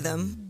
rhythm.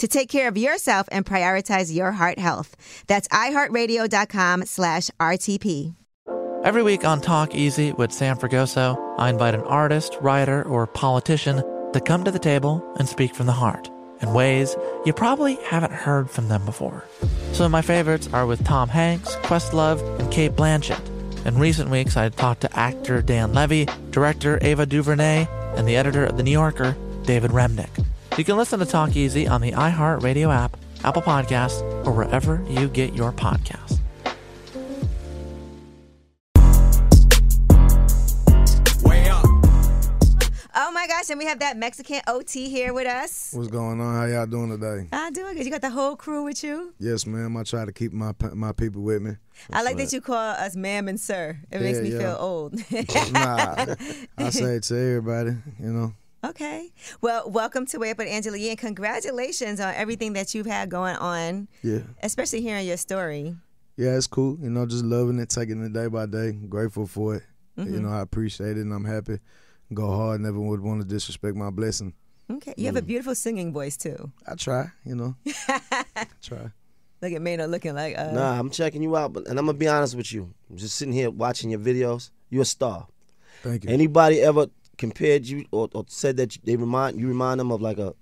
to take care of yourself and prioritize your heart health. That's iHeartRadio.com slash RTP. Every week on Talk Easy with Sam Fragoso, I invite an artist, writer, or politician to come to the table and speak from the heart in ways you probably haven't heard from them before. Some of my favorites are with Tom Hanks, Questlove, and Cate Blanchett. In recent weeks, I talked to actor Dan Levy, director Ava DuVernay, and the editor of The New Yorker, David Remnick. You can listen to Talk Easy on the iHeartRadio app, Apple Podcasts, or wherever you get your podcasts. Oh my gosh, and we have that Mexican OT here with us. What's going on? How y'all doing today? I'm doing good. You got the whole crew with you? Yes, ma'am. I try to keep my my people with me. I like that you call us ma'am and sir. It makes me yeah. feel old. nah, I say it to everybody. You know, Okay. Well, welcome to Way Up with Angela Yee, and congratulations on everything that you've had going on, yeah, especially hearing your story. yeah. It's cool. You know, just loving it, taking it day by day. Grateful for it. Mm-hmm. You know, I appreciate it, and I'm happy. Go hard. Never would want to disrespect my blessing. Okay. You have a beautiful singing voice, too. I try. You know, try. Look at Mano looking like, uh, Nah, I'm checking you out, but and I'm gonna be honest with you. I'm just sitting here watching your videos. You're a star. Thank you. Anybody ever compared you or, or said that you, they remind you remind them of like a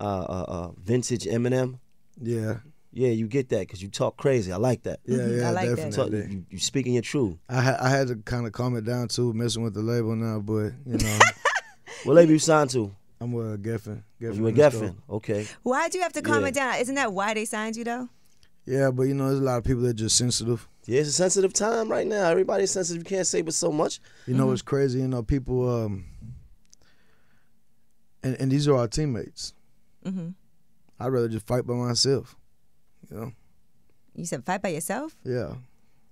uh, uh, uh, vintage Eminem? yeah, Yeah, you get that because you talk crazy. I like that. yeah, yeah. I like that. Talk, definitely. you, you speaking your truth. I ha- I had to kind of calm it down too, messing with the label now, but you know, What label you signed to? I'm with Geffen. Geffen You a Underscore. Geffen. Okay. why'd you have to calm Yeah. it down? Isn't that why they signed you, though? Yeah, but you know, there's a lot of people that are just sensitive. Yeah, it's a sensitive time right now. Everybody's sensitive. You can't say but so much. You know, it's crazy. You know, people, um, and, and these are our teammates. hmm I'd rather just fight by myself. You know, You said fight by yourself? yeah.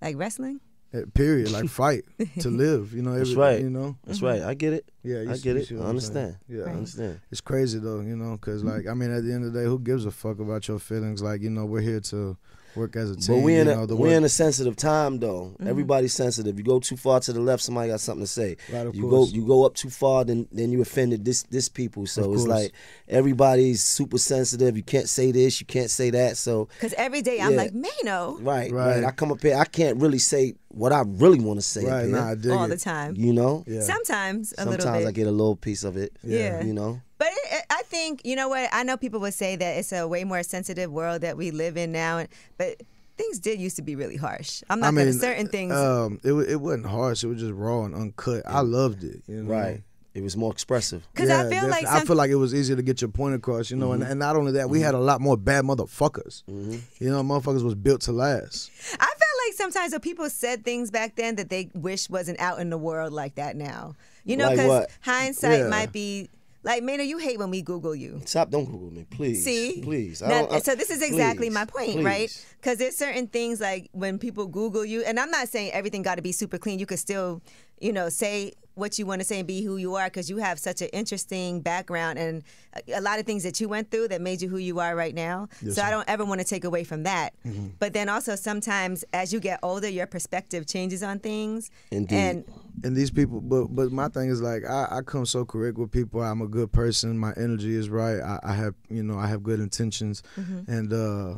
Like wrestling? Eh, Period. Like fight to live. You know, That's right. You know, That's right. I get it. yeah. You I see- get it. see I what I'm saying? understand. Yeah, I understand. it's crazy though. You know, because like I mean, at the end of the day, who gives a fuck about your feelings? Like you know, we're here to work as a team. But we in a know, we work- in a sensitive time though. Mm-hmm. Everybody's sensitive. You go too far to the left, somebody got something to say. Right, of you course. go you go up too far, then then you offended this this people. So Of it's course. like everybody's super sensitive. You can't say this, you can't say that. So Because every day I'm like, Mano, right, right, Right. I come up here, I can't really say what I really want to say. right here, now, I dig all it. the time. You know. Yeah. Sometimes a Sometimes little bit. I get a little piece of it. Yeah. You know. But it, it- I think you know what I know. People would say that it's a way more sensitive world that we live in now, and but things did used to be really harsh. I'm not I mean, gonna certain things. Um, it it wasn't harsh. It was just raw and uncut. I loved it. You know? Right. It was more expressive. Because I feel like some, I feel like it was easier to get your point across, you know, Mm-hmm. and, and not only that, we had a lot more bad motherfuckers. Mm-hmm. You know, motherfuckers was built to last. I felt like sometimes when people said things back then that they wish wasn't out in the world like that now. You know, because what? hindsight Yeah. might be like, Maynard, you hate when we Google you. Stop! Don't Google me, please. See, please. I Now- don't- I- so this is exactly please, my point, please. right? Because there's certain things like when people Google you, and I'm not saying everything got to be super clean. You could still, you know, say what you want to say and be who you are because you have such an interesting background and a, a lot of things that you went through that made you who you are right now. so I don't ever want to take away from that. Mm-hmm. But then also sometimes as you get older, your perspective changes on things. Indeed. And And these people, but but my thing is like I, I come so correct with people. I'm a good person. My energy is right. I, I have you know I have good intentions, Mm-hmm. and uh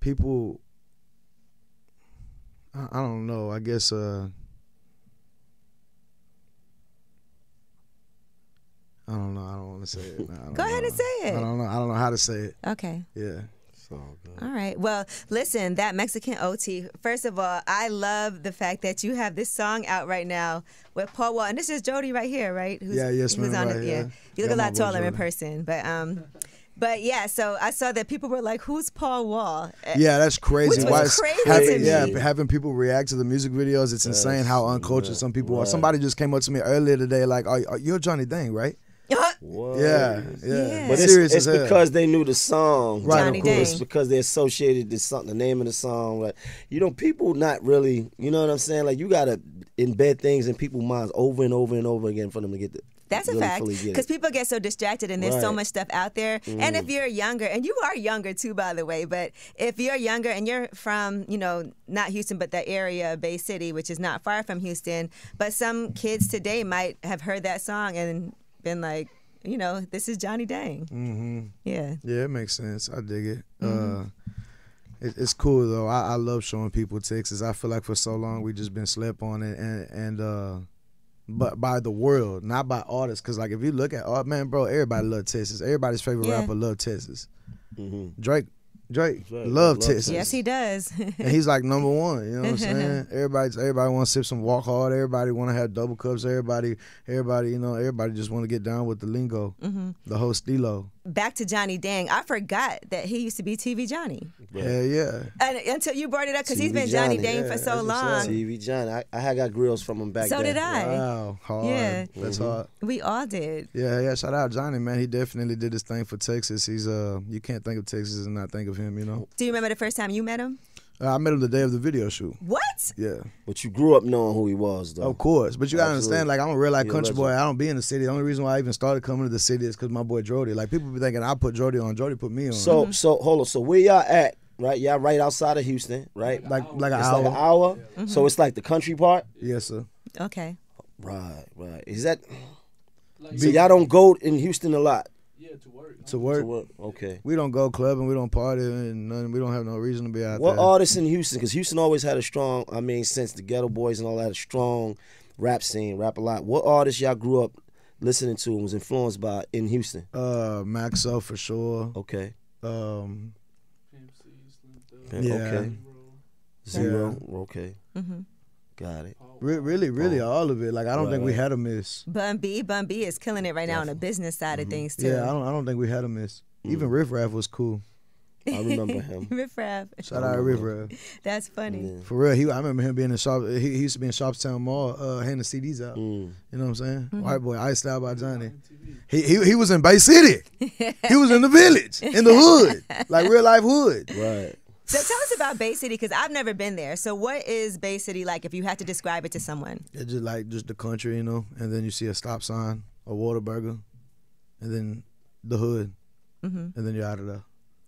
people. I, I don't know. I guess uh I don't know. I don't want to say it. No, I don't Go ahead know. and say it. I don't know. I don't know how to say it. Okay. Yeah. It's all. All right. Well, listen, that Mexican OT. First of all, I love the fact that you have this song out right now with Paul Wall, and this is Jody right here, right? Who's, Yeah, yes, who's ma'am, on right it. Yeah, here. you look Yeah, a lot boy taller in person, but um, but yeah. So I saw that people were like, "Who's Paul Wall?" Uh, Yeah, that's crazy. Which was Why crazy having, yeah, having people react to the music videos, it's insane how uncultured some people are. Somebody just came up to me earlier today, like, "Are, are you're Johnny Dang, right?" What? Yeah, yeah. Yeah. But it's, Serious it's because they knew the song. Right, Johnny of course. It's because they associated the song, the name of the song. Like, you know, people not really, you know what I'm saying? Like, you gotta embed things in people's minds over and over and over again for them to get the. That's a fact fully get it. because people get so distracted and there's so Right. Mm. much stuff out there. And if you're younger, and you are younger too, by the way, but if you're younger and you're from, you know, not Houston, but the area, Bay City, which is not far from Houston, but some kids today might have heard that song and been like, you know, this is Johnny Dang. Mm-hmm. Yeah. Yeah, it makes sense. I dig it. Mm-hmm. Uh, it it's cool though. I, I love showing people Texas. I feel like for so long we just been slept on it, and and uh, but by the world, not by artists. Cause like if you look at oh man, bro, everybody love Texas. Everybody's favorite Yeah. rapper love Texas. Mhm. Drake, Drake, Drake, love love Texas. Yes, he does. and he's like number one. You know what I'm saying? Everybody, everybody want to sip some Wockhardt. Everybody want to have double cups. Everybody, everybody, you know, everybody just want to get down with the lingo, Mm-hmm. the whole stilo. Back to Johnny Dang. I forgot that he used to be TV Johnny. Yeah, yeah. And, until you brought it up, because he's been Johnny, Johnny, Dang yeah, for so that's what's long. TV John, I, I had got grills from him back So then. did I. Wow, hard. Yeah. That's Mm-hmm. hard. We all did. Yeah, yeah. Shout out Johnny, man. He definitely did his thing for Texas. He's uh, you can't think of Texas and not think of him. You know. Do you remember the first time you met him? Uh, I met him the day of the video shoot. What? Yeah, But you grew up knowing who he was, though. of course. But you gotta Absolutely. understand, like I'm a real life He country boy. I don't be in the city. The only reason why I even started coming to the city is because my boy Jody. Like people be thinking I put Jody on. Jody put me on. So, so hold on. So where y'all at? Right, y'all right outside of Houston, right? like like an it's hour. like an hour. Mm-hmm. So it's like the country part. Yes, sir. Okay. Right, right. Is that? So y'all don't go in Houston a lot. To work. To work. Okay. We don't go clubbing. We don't party and nothing. We don't have no reason to be out What there. What artists in Houston? Because Houston always had a strong. I mean, since the Geto Boys and all that, a strong rap scene, Rap-A-Lot. What artists y'all grew up listening to and was influenced by in Houston? uh, Maxo for sure. Okay. Um, Yeah. Yeah. Okay. Z-Ro. Okay. Got it. re- really, really, all of it. Like I don't think we Right. had a miss. Bun B, Bun B is killing it right now on the business side of things too. Mm-hmm. Yeah, I don't. I don't think we had a miss. Mm. Even Riff Raff was cool. I remember him. Riff Raff. Shout out to Riff Raff. That's funny. For real, he. I remember him being in shop. He, he used to be in Sharpstown Mall, uh, handing CDs out. Mm. You know what I'm saying? Mm-hmm. White boy, Iced Out by Johnny. He, he he was in Bay City. he was in the village, in the hood, like real life hood. Right. So tell us about Bay City because I've never been there. So what is Bay City like if you had to describe it to someone? It's just like just the country, you know. And then you see a stop sign, a water Whataburger, and then the hood, Mm-hmm. and then you're out of there.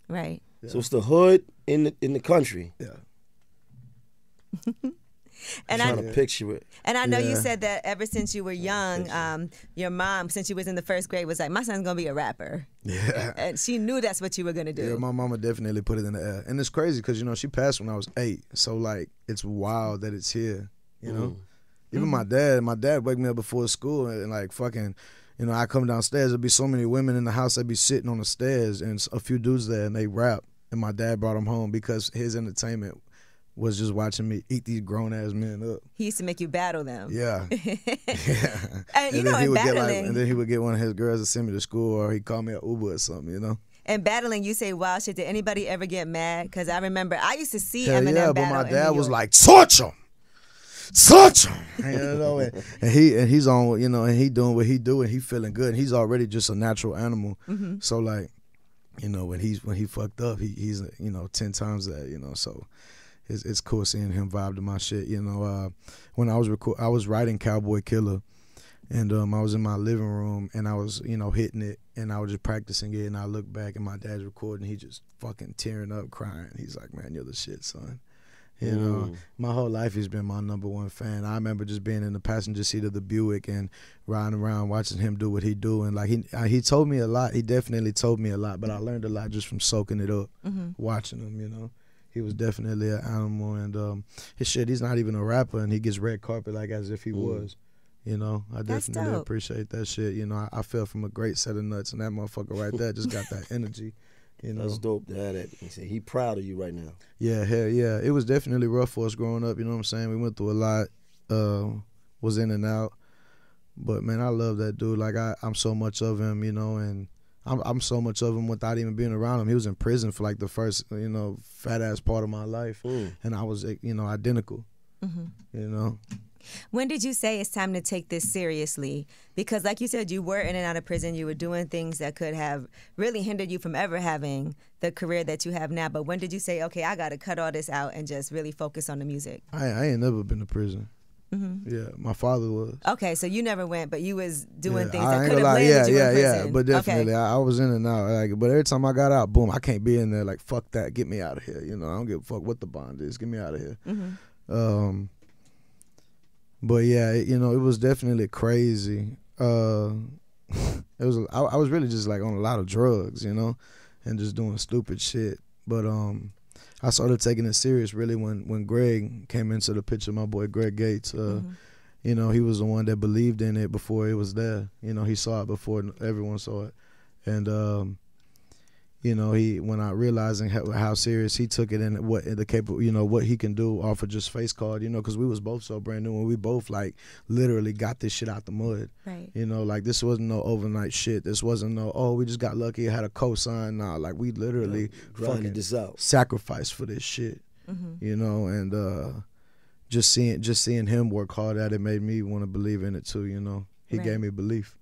Right. So it's the hood in the in the country. Yeah. And trying I to picture it. and I know you said that ever since you were young, um, your mom, since you was in the first grade, was like, "My son's gonna be a rapper," Yeah. and she knew that's what you were gonna do. Yeah, my mama definitely put it in the air, and it's crazy because you know she passed when I was eight, so like it's wild that it's here. You know, even my dad, my dad wake me up before school and, like fucking, you know, I come downstairs. There'd be so many women in the house. I'd be sitting on the stairs, and a few dudes there, and they rap, and my dad brought them home because his entertainment was just watching me eat these grown ass men up. He used to make you battle them. Yeah. yeah. And you know, then he would get like, and then he would get one of his girls to send me to school, or he called me an Uber or something. You know. And battling, you say wild shit. Did anybody ever get mad? Because I remember I used to see Hell Eminem yeah, but my dad was like, "Torch him, torch him," you know, and, and he and he's on, you know, and he doing what he do, and he feeling good. And he's already just a natural animal. Mm-hmm. So like, you know, when he's when he fucked up, he, he's you know ten times that, you know. So it's it's cool seeing him vibe to my shit. You know, uh, when I was record, I was writing Cowboy Killer. And um, I was in my living room and I was, you know, hitting it and I was just practicing it. And I look back and my dad's recording. He just fucking tearing up, crying. He's like, "Man, you're the shit, son." You know, my whole life he's been my number one fan. I remember just being in the passenger seat of the Buick and riding around watching him do what he do. And like he uh, he told me a lot. He definitely told me a lot. But I learned a lot just from soaking it up, watching him. You know, he was definitely an animal. And um, his shit, he's not even a rapper, and he gets red carpet like as if he was. You know, I That's definitely dope. appreciate that shit. You know, I, I fell from a great set of nuts, and that motherfucker right there just got that energy. You know, That's dope to have that. He said he proud of you right now. Yeah, hell yeah. It was definitely rough for us growing up, you know what I'm saying? We went through a lot, uh, was in and out. But man, I love that dude. Like I, I'm so much of him, you know, and I'm I'm so much of him without even being around him. He was in prison for like the first, you know, fat ass part of my life. Mm. And I was you know, identical. Mm-hmm. You know? When did you say it's time to take this seriously? Because, like you said, you were in and out of prison. You were doing things that could have really hindered you from ever having the career that you have now. But when did you say, okay, I got to cut all this out and just really focus on the music? I I ain't never been to prison. Mm-hmm. Yeah, my father was. Okay, so you never went, but you was doing Yeah, things I that could have gonna lie. landed yeah, you yeah, in prison. yeah. But definitely, Okay. I, I was in and out. Like, but every time I got out, boom, I can't be in there. Like, fuck that, get me out of here. You know, I don't give a fuck what the bond is. Get me out of here. Mm-hmm. Um, but yeah, it, you know, it was definitely crazy. Uh, it was. I, I was really just like on a lot of drugs, you know, and just doing stupid shit. But um, I started taking it serious really when when Greg came into the picture. My boy Greg Gates. Uh, Mm-hmm. you know, he was the one that believed in it before it was there. You know, he saw it before everyone saw it, and um, you know, he when I realizing how, how serious he took it and what the capable, you know, what he can do off of just face card, you know, because we was both so brand new and we both like literally got this shit out the mud. Right. You know, like this wasn't no overnight shit. This wasn't no oh we just got lucky had a cosign. Nah, like we literally Grinded fucking this out. sacrificed for this shit. Mm-hmm. You know, and uh just seeing just seeing him work hard at it made me want to believe in it too. You know, he Right. gave me belief.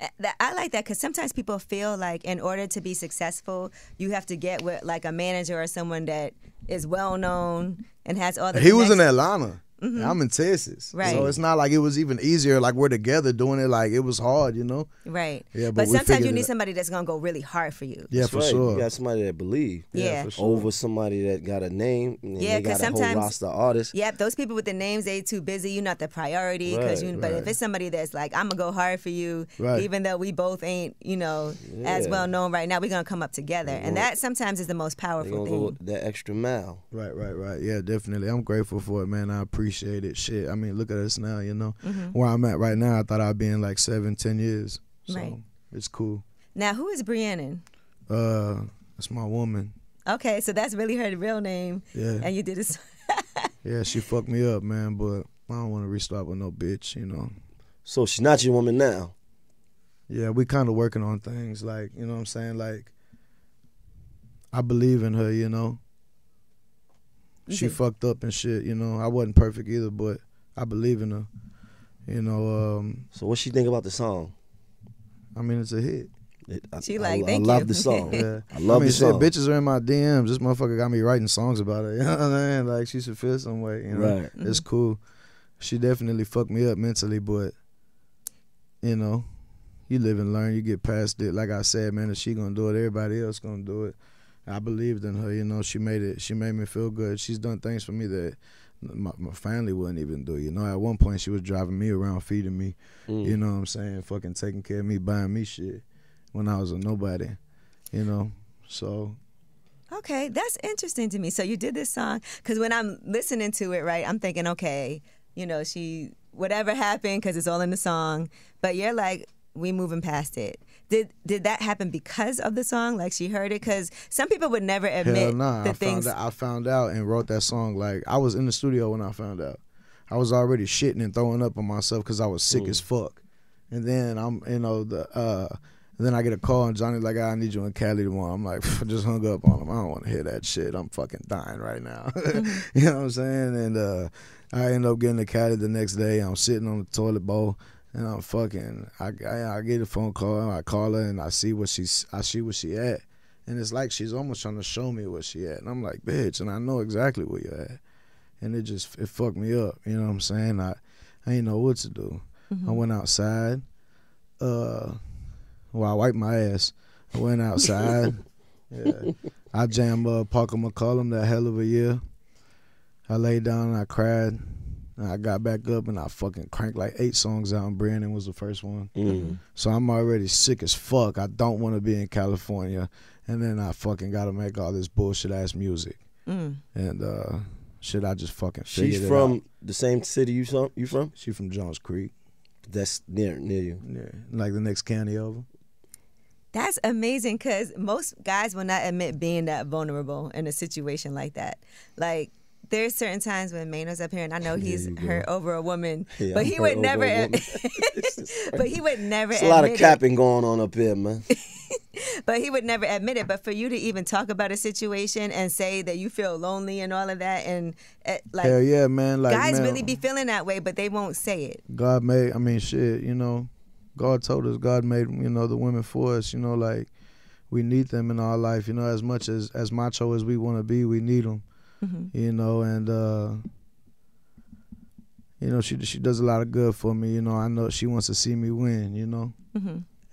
Uh, that- I like that because sometimes people feel like in order to be successful, you have to get with like a manager or someone that is well known and has all the. He was in. Atlanta. And I'm in Texas. Right. So it's not like it was even easier. Like we're together doing it. Like it was hard, you know. Right. Yeah, but, but sometimes you need it- somebody that's gonna go really hard for you. Yeah, That's for right. sure. You got somebody that believe Yeah. for sure. over somebody that got a name and Yeah, because got a whole sometimes- roster of artists. Yep, those people with the names they too busy. You're not the priority because Right, you. But if it's somebody that's like, I'm gonna go hard for you, Right. even though we both ain't, you know, as well known right now, we're gonna come up together, and that sometimes is the most powerful thing. go that extra mile. Right, right, right. Yeah, definitely. I'm grateful for it, man. I appreciate it. Shit. I mean, look at us now, you know. Where I'm at right now, I thought I'd be in like seven, ten years. So Right. it's cool. Now, who is Brianna? Uh that's my woman. Okay, so that's really her real name, Yeah. and you did this. Yeah, she fucked me up, man, but I don't want to restart with no bitch, you know. So she's not your woman now. Yeah, we kind of working on things like, you know what I'm saying? Like, I believe in her, you know. You She think- fucked up and shit, you know. I wasn't perfect either, but I believe in her. You know, um, So what she think about the song? I mean, it's a hit. It- I, She I- like, I, "Thank love you." the song. Yeah. I love I mean, the shit, song. bitches are in my DMs. This motherfucker got me writing songs about it. You know what I'm saying? Like, she should feel some way, you know? Right. It's cool. She definitely fucked me up mentally, but, you know, you live and learn. You get past it. Like I said, man, if she gonna do it, everybody else gonna do it. I believed in her. You know, she made it. She made me feel good. She's done things for me that my, my family wouldn't even do. You know, at one point she was driving me around, feeding me. Mm. You know what I'm saying? Fucking taking care of me, buying me shit when I was a nobody. You know, so Okay, that's interesting to me. So you did this song because when I'm listening to it, right, I'm thinking, okay, you know, she whatever happened because it's all in the song, but you're like, we moving past it. Did did that happen because of the song? Like she heard it? Because some people would never admit hell nah. the I things. found out. I found out and wrote that song. Like I was in the studio when I found out. I was already shitting and throwing up on myself because I was sick Mm. as fuck. And then I'm, you know, the. uh then I get a call and Johnny's like, "I need you in Cali tomorrow." I'm like, I just hung up on him. I don't want to hear that shit. I'm fucking dying right now. Mm-hmm. you know what I'm saying? And uh, I end up getting to Cali the next day. I'm sitting on the toilet bowl, and I'm fucking. I, I I get a phone call. And I call her and I see what she's. I see where she at, and it's like she's almost trying to show me where she at. And I'm like, bitch, and I know exactly where you're at. And it just it fucked me up. You know what I'm saying? I I ain't know what to do. I went outside. Uh, well, I wiped my ass. I went outside. yeah. I jammed uh, Parker McCollum that hell of a year. I laid down and I cried. And I got back up and I fucking cranked like eight songs out, and Brandon was the first one. Mm. So I'm already sick as fuck. I don't want to be in California, and then I fucking got to make all this bullshit ass music. Mm. And uh, shit, I just fucking figured She's it from out. the same city you from. You from? She from Jones Creek. That's near near you. Yeah, like the next county over. That's amazing because most guys will not admit being that vulnerable in a situation like that. Like, there's certain times when Mano's up here, and I know he's you hurt over a woman, Yeah, but he hurt would over never. a ad- woman. but he would never. There's a lot of admit it. capping going on up here, man. But he would never admit it. But for you to even talk about a situation and say that you feel lonely and all of that, and uh, like Hell yeah, man. Like guys man, really be feeling that way, but they won't say it. God made. I mean, shit. You know, God told us God made you know the women for us. You know, like we need them in our life. You know, as much as as macho as we want to be, we need them. You know, and uh, you know she she does a lot of good for me. You know, I know she wants to see me win. You know.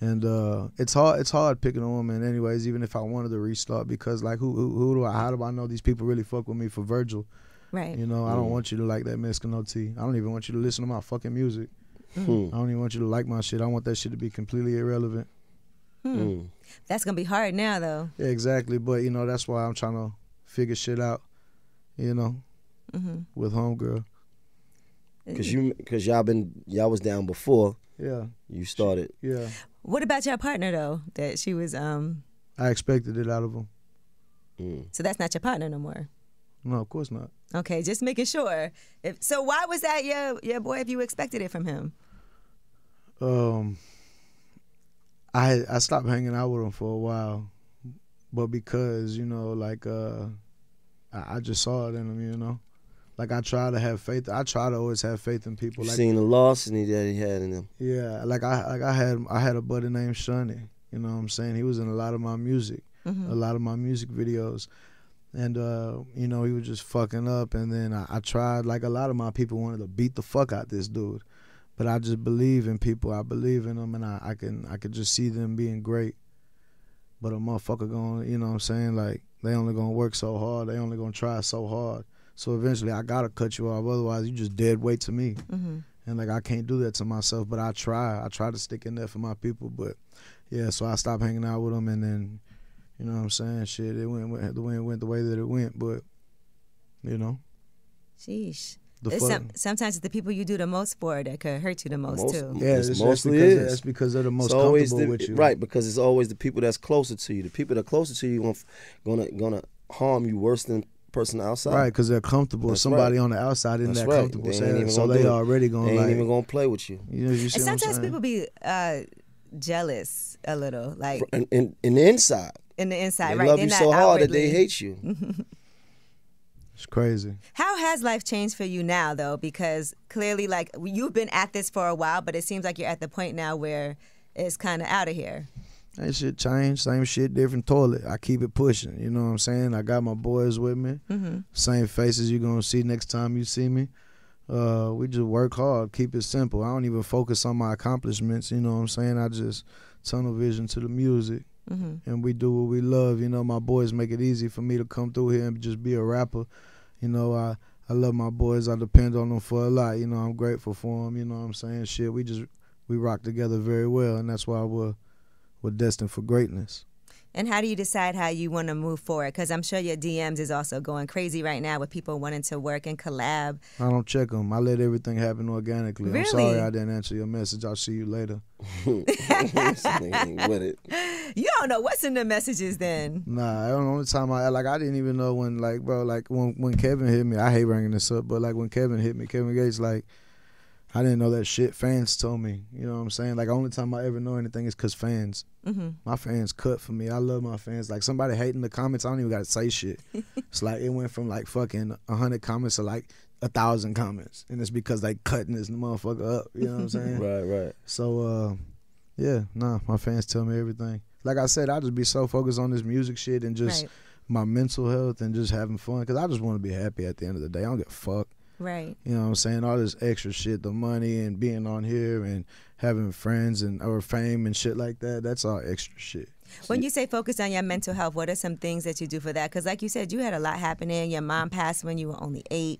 And uh, it's hard. It's hard picking a woman, anyways. Even if I wanted to restart, because like, who, who, who do I? How do I know these people really fuck with me for Virgil? Right. You know, I don't want you to like that Mexican OT. I don't even want you to listen to my fucking music. Hmm. I don't even want you to like my shit. I want that shit to be completely irrelevant. Mm. That's gonna be hard now, though. Yeah, exactly. But you know, that's why I'm trying to figure shit out. You know, with homegirl. Cause you, cause y'all been, y'all was down before Yeah, you started. yeah. What about your partner though? That she was um. I expected it out of him. Mm. So that's not your partner no more. No, of course not. Okay, just making sure. If so, why was that your your boy? If you expected it from him, Um, I I stopped hanging out with him for a while, but because you know, like uh, I, I just saw it in him. You know, like I try to have faith. I try to always have faith in people. You Like seen the loss and he, that he had in him. Yeah, like I like I had I had a buddy named Shunny. You know what I'm saying? He was in a lot of my music, a lot of my music videos. And uh, you know, he was just fucking up and then I, I tried like a lot of my people wanted to beat the fuck out this dude. But I just believe in people. I believe in them and I, I can I could just see them being great. But a motherfucker going, you know what I'm saying? Like they only gonna work so hard, they only gonna try so hard. So eventually I gotta cut you off, otherwise you just dead weight to me. Mm-hmm. And like I can't do that to myself, but I try. I try to stick in there for my people, but yeah. So I stopped hanging out with them, and then you know what I'm saying. Shit, it went went- the way it went the way that it went, but you know sheesh. The It's some, sometimes it's the people you do the most for that could hurt you the most, Most- too. yeah, It's it's, mostly that's because is. that's because they're the most It's always comfortable the, with you, right? Because it's always the people that's closer to you. The people that are closer to you gonna gonna gonna harm you worse than the person outside. Right, because they're comfortable. That's Somebody right. on the outside isn't That's that right. comfortable, They so, ain't so they do already gonna They ain't like. even gonna play with you. you know, you see And what I'm sometimes people be uh, jealous a little, like In, in, in the inside, in the inside, they right? love They're you not so hard that they hate you. It's crazy. How has life changed for you now, though? Because clearly, like you've been at this for a while, but it seems like you're at the point now where it's kind of out of here. Ain't shit changed. Same shit, different toilet. I keep it pushing. You know what I'm saying? I got my boys with me. Same faces you're gonna see next time you see me. Uh, we just work hard, keep it simple. I don't even focus on my accomplishments. You know what I'm saying? I just tunnel vision to the music, Mm-hmm. and we do what we love. You know, my boys make it easy for me to come through here and just be a rapper. You know, I I love my boys. I depend on them for a lot. You know, I'm grateful for them. You know what I'm saying? Shit, we just we rock together very well, and that's why we're we're destined for greatness. And how do you decide how you want to move forward? Because I'm sure your DMs is also going crazy right now with people wanting to work and collab. I don't check them. I let everything happen organically. I'm Really? sorry I didn't answer your message. I'll see you later. This nigga ain't with it. You don't know what's in the messages then. Nah, I don't know. Only time I like I didn't even know when like bro like when when Kevin hit me. I hate bringing this up, but like when Kevin hit me, Kevin Gates like I didn't know that shit. Fans told me. You know what I'm saying? Like only time I ever know anything is cause fans. My fans cut for me. I love my fans. Like somebody hating the comments, I don't even gotta say shit. it's like it went from like fucking hundred comments to like a thousand comments, and it's because they cutting this motherfucker up. You know what I'm saying? Right, right. So uh, yeah, nah, my fans tell me everything. Like I said, I just be so focused on this music shit and just Right. my mental health and just having fun because I just want to be happy at the end of the day. I don't give a fuck. Right. You know what I'm saying? All this extra shit, the money and being on here and having friends and or fame and shit like that. That's all extra shit. When you say focus on your mental health, what are some things that you do for that? Because, like you said, you had a lot happening. Your mom passed when you were only eight,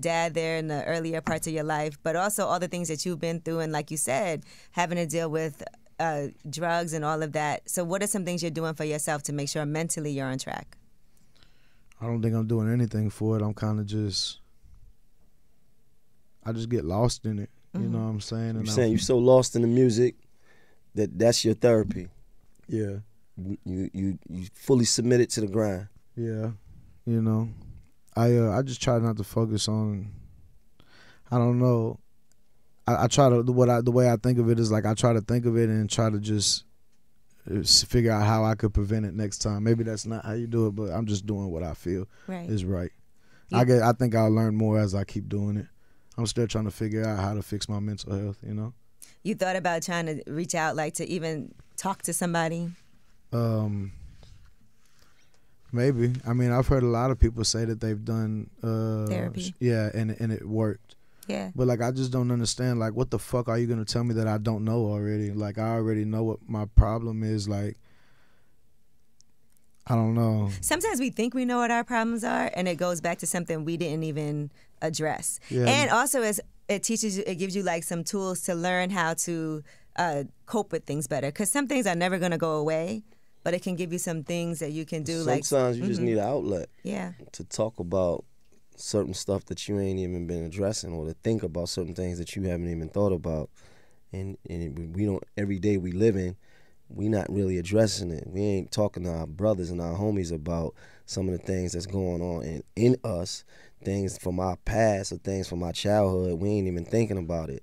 dad there in the earlier parts of your life, but also all the things that you've been through, and like you said, having to deal with uh, drugs and all of that. So, what are some things you're doing for yourself to make sure mentally you're on track? I don't think I'm doing anything for it. I'm kind of just, I just get lost in it. You mm-hmm. know what I'm saying? And you're saying you're so lost in the music that that's your therapy. Yeah. You you you fully submitted to the grind. Yeah. You know, I uh, I just try not to focus on. I don't know. I, I try to what I the way I think of it is like I try to think of it and try to just uh, figure out how I could prevent it next time. Maybe that's not how you do it, but I'm just doing what I feel right. is right. Yeah. I get. I think I'll learn more as I keep doing it. I'm still trying to figure out how to fix my mental health. You know. You thought about trying to reach out, like to even talk to somebody. Um, Maybe. I mean, I've heard a lot of people say that they've done uh, therapy. Yeah, and and it worked. Yeah. But like, I just don't understand. Like, what the fuck are you gonna tell me that I don't know already? Like, I already know what my problem is. Like, I don't know. Sometimes we think we know what our problems are, and it goes back to something we didn't even address. Yeah. And also, as it teaches you, it gives you like some tools to learn how to uh, cope with things better. Because some things are never gonna go away but it can give you some things that you can do. Sometimes like sometimes you mm-hmm. just need an outlet. Yeah. To talk about certain stuff that you ain't even been addressing, or to think about certain things that you haven't even thought about, and and we don't every day we live in. We not really addressing it. We ain't talking to our brothers and our homies about some of the things that's going on in, in us, things from our past or things from our childhood. We ain't even thinking about it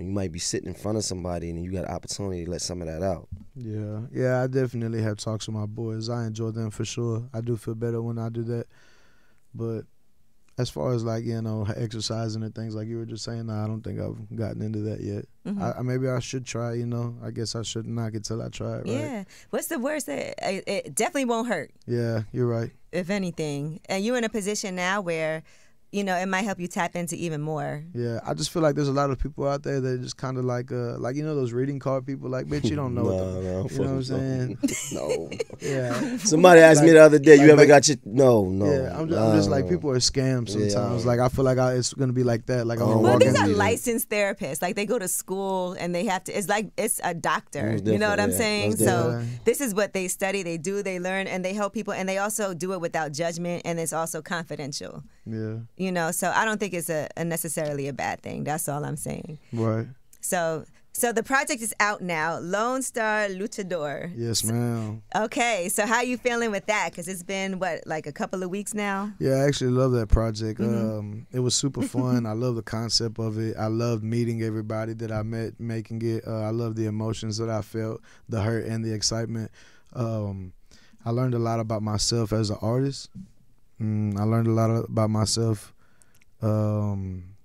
you might be sitting in front of somebody and you got an opportunity to let some of that out. Yeah, yeah, I definitely have talks with my boys. I enjoy them for sure. I do feel better when I do that, but as far as like you know exercising and things like you were just saying, nah, I don't think I've gotten into that yet. Mm-hmm. I, I, maybe I should try. You know, I guess I should knock it till I try it. Right? Yeah. What's the worst? That it, it definitely won't hurt. Yeah, you're right. If anything, and you're in a position now where you know, it might help you tap into even more. Yeah, I just feel like there's a lot of people out there that just kind of like, uh, like you know, those reading card people. Like, bitch, you don't know. no, what the, no, you know what I'm saying? no. yeah. Somebody asked me the other day, "You ever like- got your?" No, no. Yeah, I'm just, I'm just like people are scams sometimes. Yeah. Like I feel like I, it's gonna be like that. Like I'm Oh, gonna Well, walk these are licensed therapists. Like they go to school and they have to. It's like it's a doctor. Most You know what I'm saying? So this is what they study, they do, they learn, and they help people, and they also do it without judgment, and it's also confidential. Yeah, You know, so I don't think it's a, a necessarily a bad thing. That's all I'm saying. right. So, so the project is out now. Lone Star Luchador. Yes, ma'am. Okay, so how you feeling with that? Because it's been what, like a couple of weeks now. Yeah, I actually love that project. Mm-hmm. Um, it was super fun. I love the concept of it. I loved meeting everybody that I met, making it. Uh, I love the emotions that I felt, the hurt and the excitement. Um, I learned a lot about myself as an artist. Mm, I learned a lot about myself um,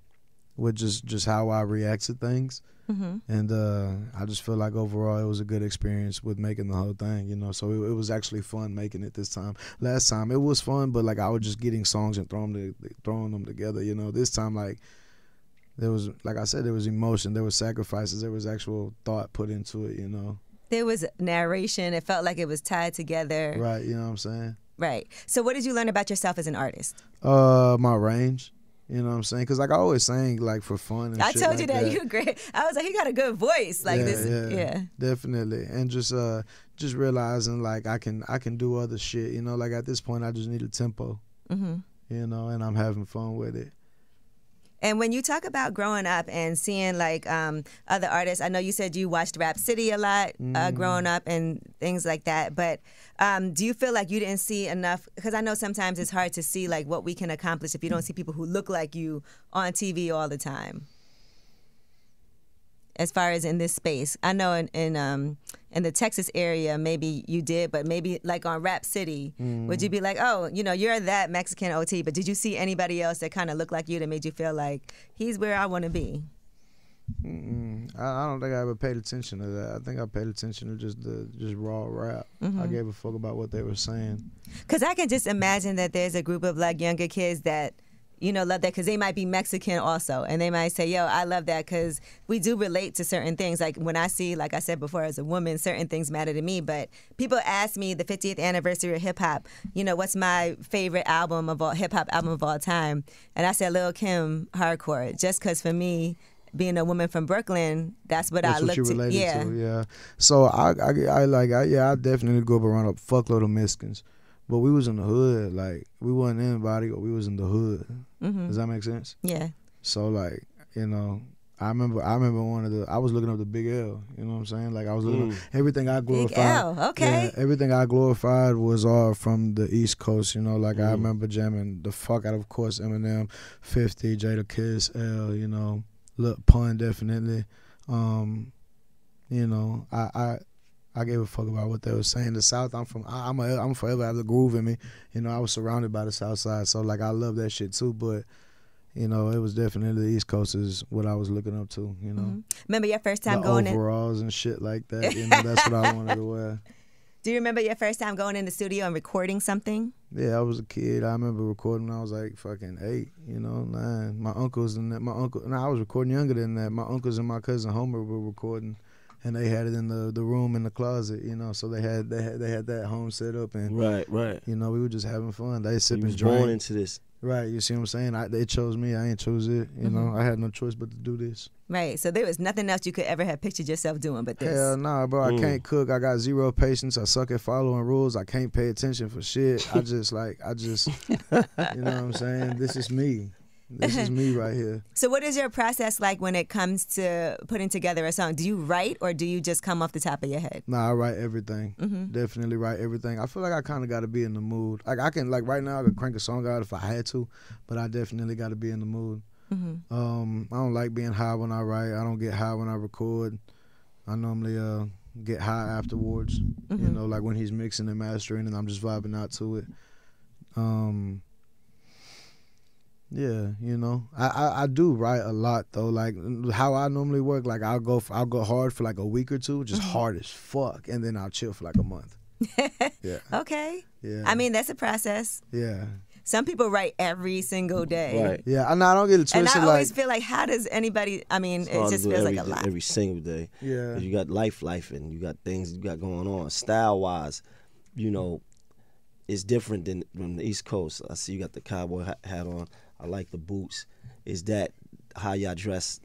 with just just how I react to things. Mm-hmm. and uh, I just feel like overall it was a good experience with making the whole thing, you know. So it, it was actually fun making it this time. Last time it was fun, but like I was just getting songs and throwing them, throwing them together, you know. This time, like there was, like I said, there was emotion, there was sacrifices, there was actual thought put into it, you know. There was narration. It felt like it was tied together. Right, you know what I'm saying? Right. So, what did you learn about yourself as an artist? Uh, my range. You know what I'm saying? Because like I always sang like for fun. And I told like you that, you great. I was like, he got a good voice. Like yeah, this, yeah, yeah. definitely. And just uh, just realizing like I can I can do other shit. You know, like at this point I just need a tempo. hmm You know, and I'm having fun with it. And when you talk about growing up and seeing like um, other artists, I know you said you watched Rap City a lot uh, Mm. growing up and things like that. But um, do you feel like you didn't see enough? Because I know sometimes it's hard to see like what we can accomplish if you don't see people who look like you on TV all the time. As far as in this space, I know in in, um, in the Texas area, maybe you did, but maybe like on Rap City, would you be like, oh, you know, you're that Mexican OT, but did you see anybody else that kind of looked like you that made you feel like he's where I want to be? Mm-mm. I, I don't think I ever paid attention to that. I think I paid attention to just the just raw rap. Mm-hmm. I gave a fuck about what they were saying. Because I can just imagine that there's a group of like younger kids that, you know, love that because they might be Mexican also. And they might say, yo, I love that because we do relate to certain things. Like when I see, like I said before, as a woman, certain things matter to me. But people ask me the 50th anniversary of hip hop, you know, what's my favorite album of all, hip hop album of all time? And I said Lil Kim Hardcore, just because for me, being a woman from Brooklyn, that's what That's I what look to. yeah. to, yeah. So I, I, I like, I, yeah, I definitely grew up around a fuckload of Mexicans, but we was in the hood. Like we wasn't anybody, but we was in the hood. hmm Does that make sense? Yeah. So like, you know, I remember I remember one of the I was looking up the Big L. You know what I'm saying? Like I was looking Mm. everything I glorified. Big L, okay. Yeah, everything I glorified was all from the East Coast. You know, like I Mm. remember jamming the fuck out of, of course, Eminem, Fifty, Jadakiss, L. You know, look pun definitely. Um, you know, I I. I gave a fuck about what they were saying. The South, I'm from. I, I'm a, I'm forever have the groove in me. You know, I was surrounded by the South Side, so like I love that shit too. But you know, it was definitely the East Coast is what I was looking up to. You know, Mhm. Remember your first time the going in? overalls and shit like that. You know, that's what I wanted to wear. Do you remember your first time going in the studio and recording something? Yeah, I was a kid. I remember recording when I was like fucking eight, you know, nine. My uncles and that, my uncle, no, I was recording younger than that. My uncles and my cousin Homer were recording, and they had it in the, the room in the closet, you know. So they had they had they had that home set up, and Right, right. you know we were just having fun. They You sipping was born into this. Right, you see what I'm saying? I, they chose me. I ain't chose it. You know, Mhm. I had no choice but to do this. Right. So there was nothing else you could ever have pictured yourself doing but this. Hell nah, bro. I Mm. can't cook. I got zero patience. I suck at following rules. I can't pay attention for shit. I just like I just you know what I'm saying? This is me. This is me right here. So what is your process like when it comes to putting together a song? Do you write or do you just come off the top of your head? Nah, I write everything. Mm-hmm. Definitely write everything. I feel like I kind of got to be in the mood. Like I can like right now I could crank a song out if I had to, but I definitely got to be in the mood. Mm-hmm. Um, I don't like being high when I write. I don't get high when I record. I normally uh get high afterwards. You Mhm. know, like when he's mixing and mastering, and I'm just vibing out to it. Um, Yeah, you know, I, I I do write a lot though. Like how I normally work, like I'll go for, I'll go hard for like a week or two, just Mm-hmm. hard as fuck, and then I'll chill for like a month. yeah, Okay. yeah. I mean, that's a process. yeah, Some people write every single day. Right. yeah. And I don't get it And. I always like, feel like, how does anybody? I mean, it just feels every, like a lot. every single day. Yeah. You got life, life, and you got things you got going on. Style wise, you know, it's different than from the East Coast. I see you got the cowboy hat on. I like the boots. Is that how y'all dress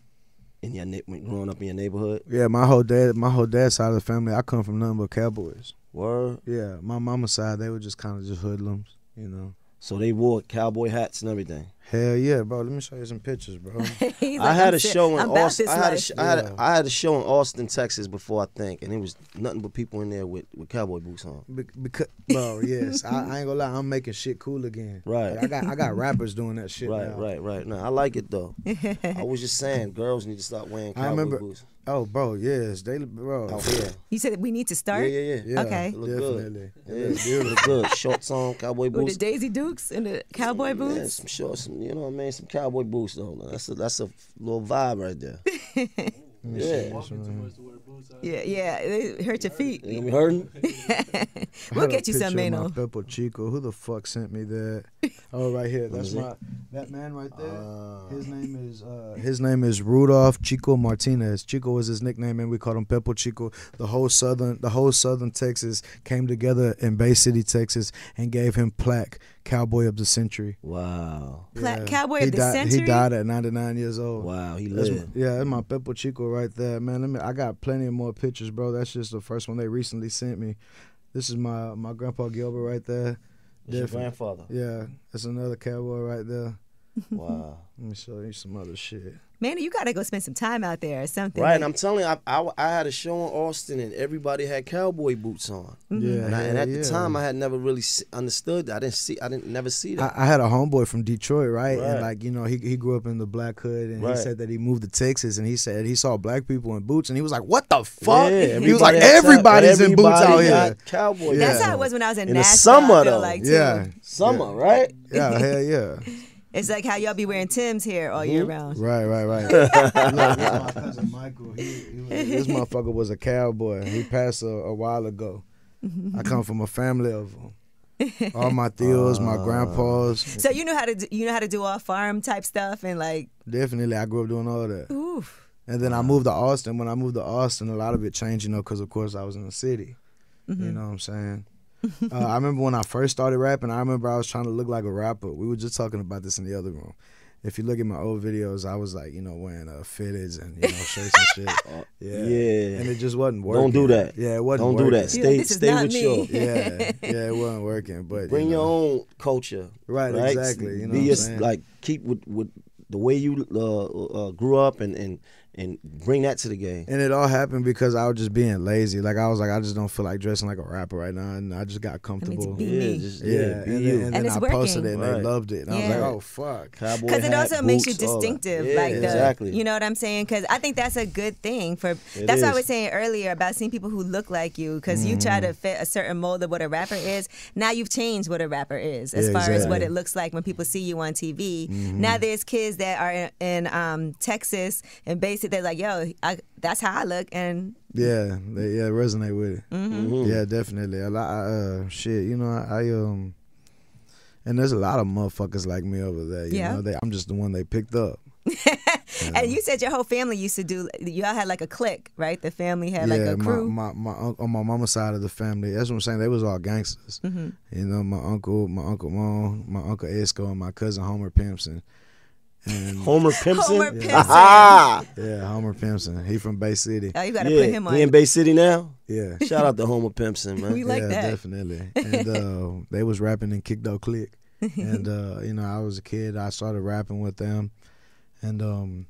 in your growing up in your neighborhood? yeah, my whole dad, my whole dad's side of the family, I come from nothing but cowboys. Word. Yeah, my mama's side, they were just kind of just hoodlums, you know. So they wore cowboy hats and everything. Hell yeah, bro. Let me show you some pictures, bro. He's I like, had I'm a show in Austin. I had a, life. sh- I, had a, I had a show in Austin, Texas before I think, and it was nothing but people in there with, with cowboy boots on. because, bro, yes, I, I ain't gonna lie, I'm making shit cool again. Right. Like, I got I got rappers doing that shit Right, now. right, right. No, I like it though. I was just saying, girls need to stop wearing cowboy I remember- boots Oh, bro, yes, they, bro. Oh, out here. You said we need to start. yeah, yeah. Yeah, Okay. Look good. definitely. Yeah, It looks look good. Shorts on, cowboy boots. With the. Daisy Dukes and the cowboy boots. Yeah, boots. some shorts, some you know what I mean, some cowboy boots though. That's a that's a little vibe right there. yeah, Yeah, yeah. It hurt your feet. you be hurting? We'll get you some, picture of my Mano. Pepper Chico. Who the fuck sent me that? Oh, right here. That's my that man right there. Ah. his name is uh, his name is Rudolph Chico Martinez. Chico was his nickname, and we called him Pepper Chico. The whole southern the whole southern Texas came together in Bay City, Texas, and gave him plaque Cowboy of the Century. Wow, Pla- Cowboy he of the died, century. He died at 99 years old. wow, he That's my, lived. yeah, that's my Pepper Chico right there, man. Let me, I got plenty of more pictures, bro. That's just the first one they recently sent me. This is my my grandpa Gilbert right there. It's your grandfather. Yeah, that's another cowboy right there. Wow. Let me show you some other shit. Man, you gotta go spend some time out there or something. Right, Like, and I'm telling you, I, I, I had a show in Austin and everybody had cowboy boots on. Mm-hmm. Yeah, And, I, and hell at the time, I had never really se- understood. I didn't see. I didn't never see that. I, I had a homeboy from Detroit, right? Right. And like you know, he he grew up in the black hood, and Right. he said that he moved to Texas, and he said he saw black people in boots, and he was like, "What the fuck?" Yeah, he was like, everybody "Everybody's in boots out here." got Cowboy. That's how it was when I was in, In the Nashville. summer, though. like. Yeah, Summer, right? yeah, hell yeah. It's like how y'all be wearing Timbs here all year round. Right, right, right. This my cousin Michael. He, he was, this motherfucker was a cowboy. He passed a, a while ago. I come from a family of them. All my tios, my grandpas. So you know how to do, you know how to do all farm type stuff and like Definitely, I grew up doing all that. oof. And then I moved to Austin. When I moved to Austin, a lot of it changed, you know, because of course I was in the city. Mm-hmm. You know what I'm saying? uh, I remember when I first started rapping, I remember I was trying to look like a rapper. We were just talking about this in the other room. If you look at my old videos, I was like, you know, wearing uh, fitteds and, you know, shirts and shit. Yeah. Yeah. And it just wasn't working. Don't do that. Yeah, it wasn't working. Don't do that. Stay, like, stay with me." your. Yeah, yeah, it wasn't working. But Bring you your own culture. Right, right? exactly, you know Be what I'm your- saying? like keep with, with the way you uh, uh, grew up and, and and bring that to the game. And it all happened because I was just being lazy. Like I was like, I just don't feel like dressing like a rapper right now, and I just got comfortable. be yeah, me. just Yeah, yeah, and, then, you. and And then it's I posted working. it, and Right. they loved it. And I was Yeah. like, oh fuck. Cowboy Because it hat, also makes you boots, all that. distinctive, Yeah, like the, exactly. you know what I'm saying? Because I think that's a good thing for. It that's what I is. was saying earlier about seeing people who look like you. Because you try Mm-hmm. to fit a certain mold of what a rapper is. Now you've changed what a rapper is as Yeah, far as what. Mm-hmm. it looks like when people see you on TV. Now there's kids that are in, in um, Texas and basically they're like, "Yo, I, that's how I look," and Yeah, they, yeah, resonate with it. Mm-hmm. Yeah, definitely. A lot. Uh, shit, you know, I, I um, and there's a lot of motherfuckers like me over there. You Yeah. know, they, I'm just the one they picked up. and you said your whole family used to do. Y'all had like a clique, right? The family had like a crew. my my, my unc- on my mama's side of the family. That's what I'm saying. They was all gangsters. Mm-hmm. You know, my uncle, my uncle Mom, my uncle Esco, and my cousin Homer Pimpson. And Homer Pimpson. Homer Pimpson. Ah, yeah, Homer Pimpson. He from Bay City. oh, you got to yeah, put him on. he in Bay City now. Yeah. Shout out to Homer Pimpson, man. We like yeah, that. definitely. And uh, they was rapping in Kickdo Click, and uh, you know I was a kid. I started rapping with them, and um,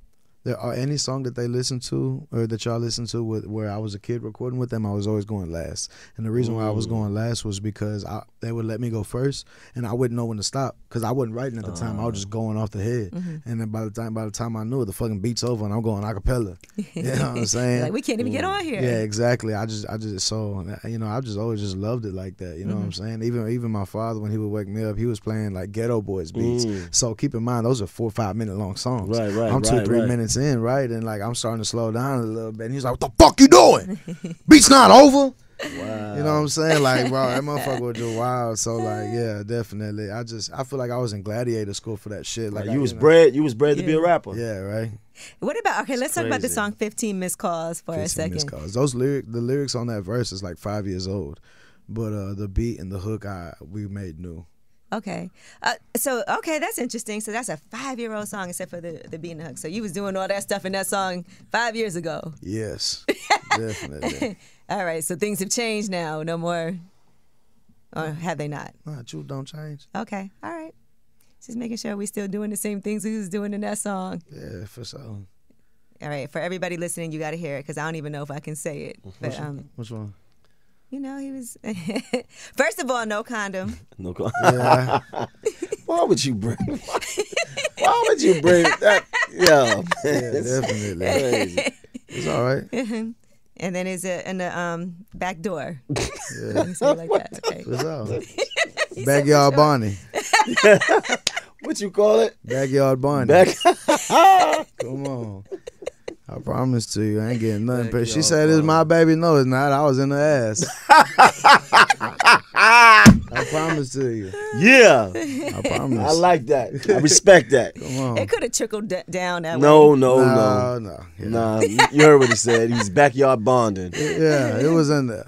there are any song that they listen to or that y'all listen to with, where I was a kid recording with them, I was always going last. And the reason why I was going last was because I, they would let me go first, and I wouldn't know when to stop because I wasn't writing at the time. I was just ah. going off the head, mm-hmm. and then by the time by the time I knew it, the fucking beat's over, and I'm going acapella. You know what I'm saying? like we can't even get on here. Yeah, exactly. I just, I just so you know, I just always just loved it like that. You know what I'm mm-hmm. saying? Even, even my father when he would wake me up, he was playing like Geto Boys beats. So keep in mind, those are four, five minute long songs. Right, right, I'm two, right, three right. minutes in, right, and like I'm starting to slow down a little bit. And he's like, "What the fuck you doing? Beat's not over." Wow. You know what I'm saying? Like, bro, that motherfucker was just wild. So, like, yeah, definitely. I just, I feel like I was in gladiator school for that shit. Like, Like I- you was know- bred. You was bred to be a rapper. Yeah, right. What about okay? Let's talk about the song "15 Missed Calls" for a second. missed calls. Those lyric, the lyrics on that verse is like five years old, but uh the beat and the hook, I we made new. Okay, uh, so okay, that's interesting. So that's a five-year-old song, except for the the and hook. So you was doing all that stuff in that song five years ago. Yes, definitely. All right, so things have changed now. No more, or have they not? Nah, truth don't change. Okay, all right. Just making sure we still doing the same things we was doing in that song. Yeah, for sure. All right, for everybody listening, you got to hear it because I don't even know if I can say it. But um, Which one? You know, he was. First of all, no condom. No. condom. Yeah, Why would you bring? Why would you bring that? Yeah, yeah, definitely. Crazy. It's all right. And then is it in the um back door? Yeah, Let me say it like that. Okay. it's all. Backyard Barney. What you call it? Backyard Barney. Back. Come on. I promise to you, I ain't getting nothing. But she said it's my baby. No, it's not. I was in the ass. I promise to you. yeah, I promise. I like that. I respect that. Come on. It could have trickled d- down that No, way. no, no, no. no. Yeah. Nah, you you heard what he said. He's backyard bonding. Yeah, it was in there.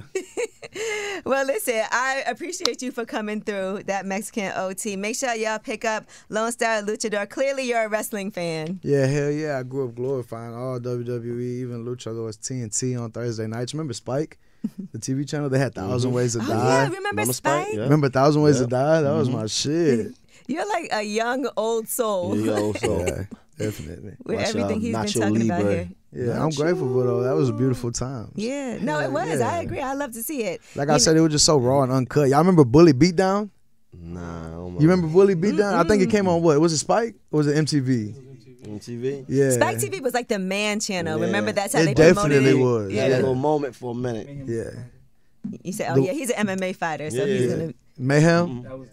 Well, listen, I appreciate you for coming through that Mexican OT. Make sure y'all pick up Lone Star Luchador. Clearly, you're a wrestling fan. Yeah, hell yeah. I grew up glorifying all WWE, even Luchadors TNA on Thursday nights. Remember Spike, the TV channel? They had mm-hmm. 1000 Ways to Oh, Die. yeah, remember, Remember Spike? Spike? Yeah. Remember Thousand Ways Yeah. to Die? That was mm-hmm. my shit. You're like a young old soul There you go. So Yeah, definitely. with Watch everything out, he's been Nacho talking about here. Yeah, I'm grateful for though. That was a beautiful time. Yeah, no, it Hell was. I agree. I love to see it. Like You I said, it was just so raw and uncut. Y'all remember Bully Beatdown? nah. Oh You remember Bully Beatdown? I think it came on what? Was it Spike or was it MTV? on TV? Yeah. Spike TV was like the man channel. Yeah. Remember that's how It they promoted definitely it. was. Yeah. Had a little moment for a minute. Yeah. You said, oh The- yeah, he's an MMA fighter, so Yeah, he's yeah. gonna. Mayhem? That was.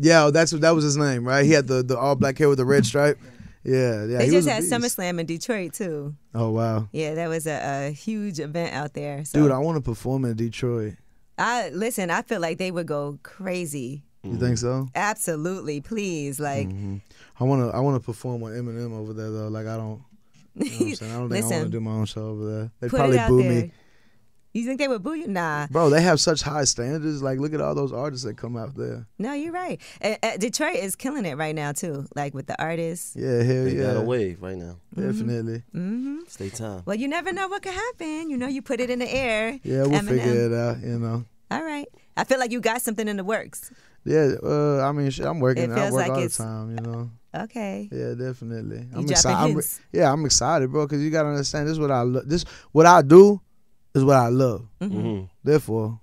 Yeah, oh, that's what that was his name, right? He had the, the all black hair with the red stripe. Yeah, yeah. They he just was had beast. SummerSlam in Detroit too. Oh wow. Yeah, that was a, a huge event out there. So Dude, I want to perform in Detroit. I listen. I feel like they would go crazy. You think so? Absolutely, please. Like, Mm-hmm. I want to I want to perform with Eminem over there though. Like I don't you know what I'm saying? I don't think I want to do my own show over there. They put probably boo there. me. You think they would boo you? Nah, Bro, they have such high standards. Like look at all those artists that come out there. no, you're right. Detroit is killing it right now too. Like with the artists. Yeah, hell They got a wave right now. Definitely. hmm Stay time. Well, you never know what could happen. You know, you put it in the air. Yeah, we'll Eminem. figure it out, you know. All right. I feel like you got something in the works. Yeah, uh, I mean, shit, I'm working. It I work like all the time, you know. Okay. Yeah, definitely. You I'm excited. I'm re- yeah, I'm excited, bro, because you gotta understand this. Is what I lo- this what I do is what I love. Mm-hmm. Therefore,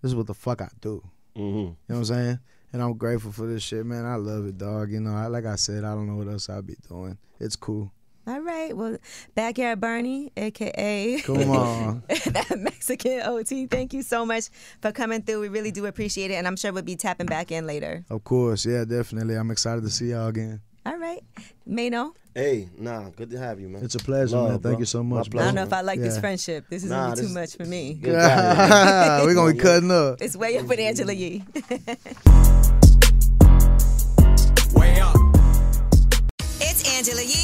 this is what the fuck I do. Mm-hmm. You know what I'm saying? And I'm grateful for this shit, man. I love it, dog. You know, I, like I said, I don't know what else I'd be doing. It's cool. All right. Well, Backyard Bernie, aka Come on. that Mexican OT. Thank you so much for coming through. We really do appreciate it, and I'm sure we'll be tapping back in later. of course, yeah, definitely. I'm excited to see y'all again. All right, Mano. Hey, nah, good to have you, man. It's a pleasure, Love, man. Thank bro. you so My much, I don't know if I like this friendship. This is Nah, gonna be too this- much for me. We're gonna be cutting up. It's way up with Angela Yee. Way up. It's Angela Yee,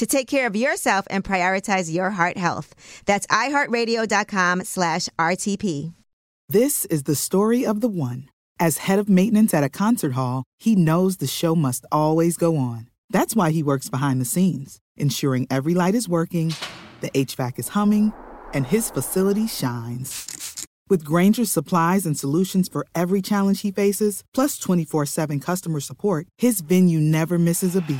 to take care of yourself and prioritize your heart health. That's iHeartRadio.com slash RTP. This is the story of the one. As head of maintenance at a concert hall, he knows the show must always go on. That's why he works behind the scenes, ensuring every light is working, the HVAC is humming, and his facility shines. With Grainger's supplies and solutions for every challenge he faces, plus 24 7 customer support, his venue never misses a beat.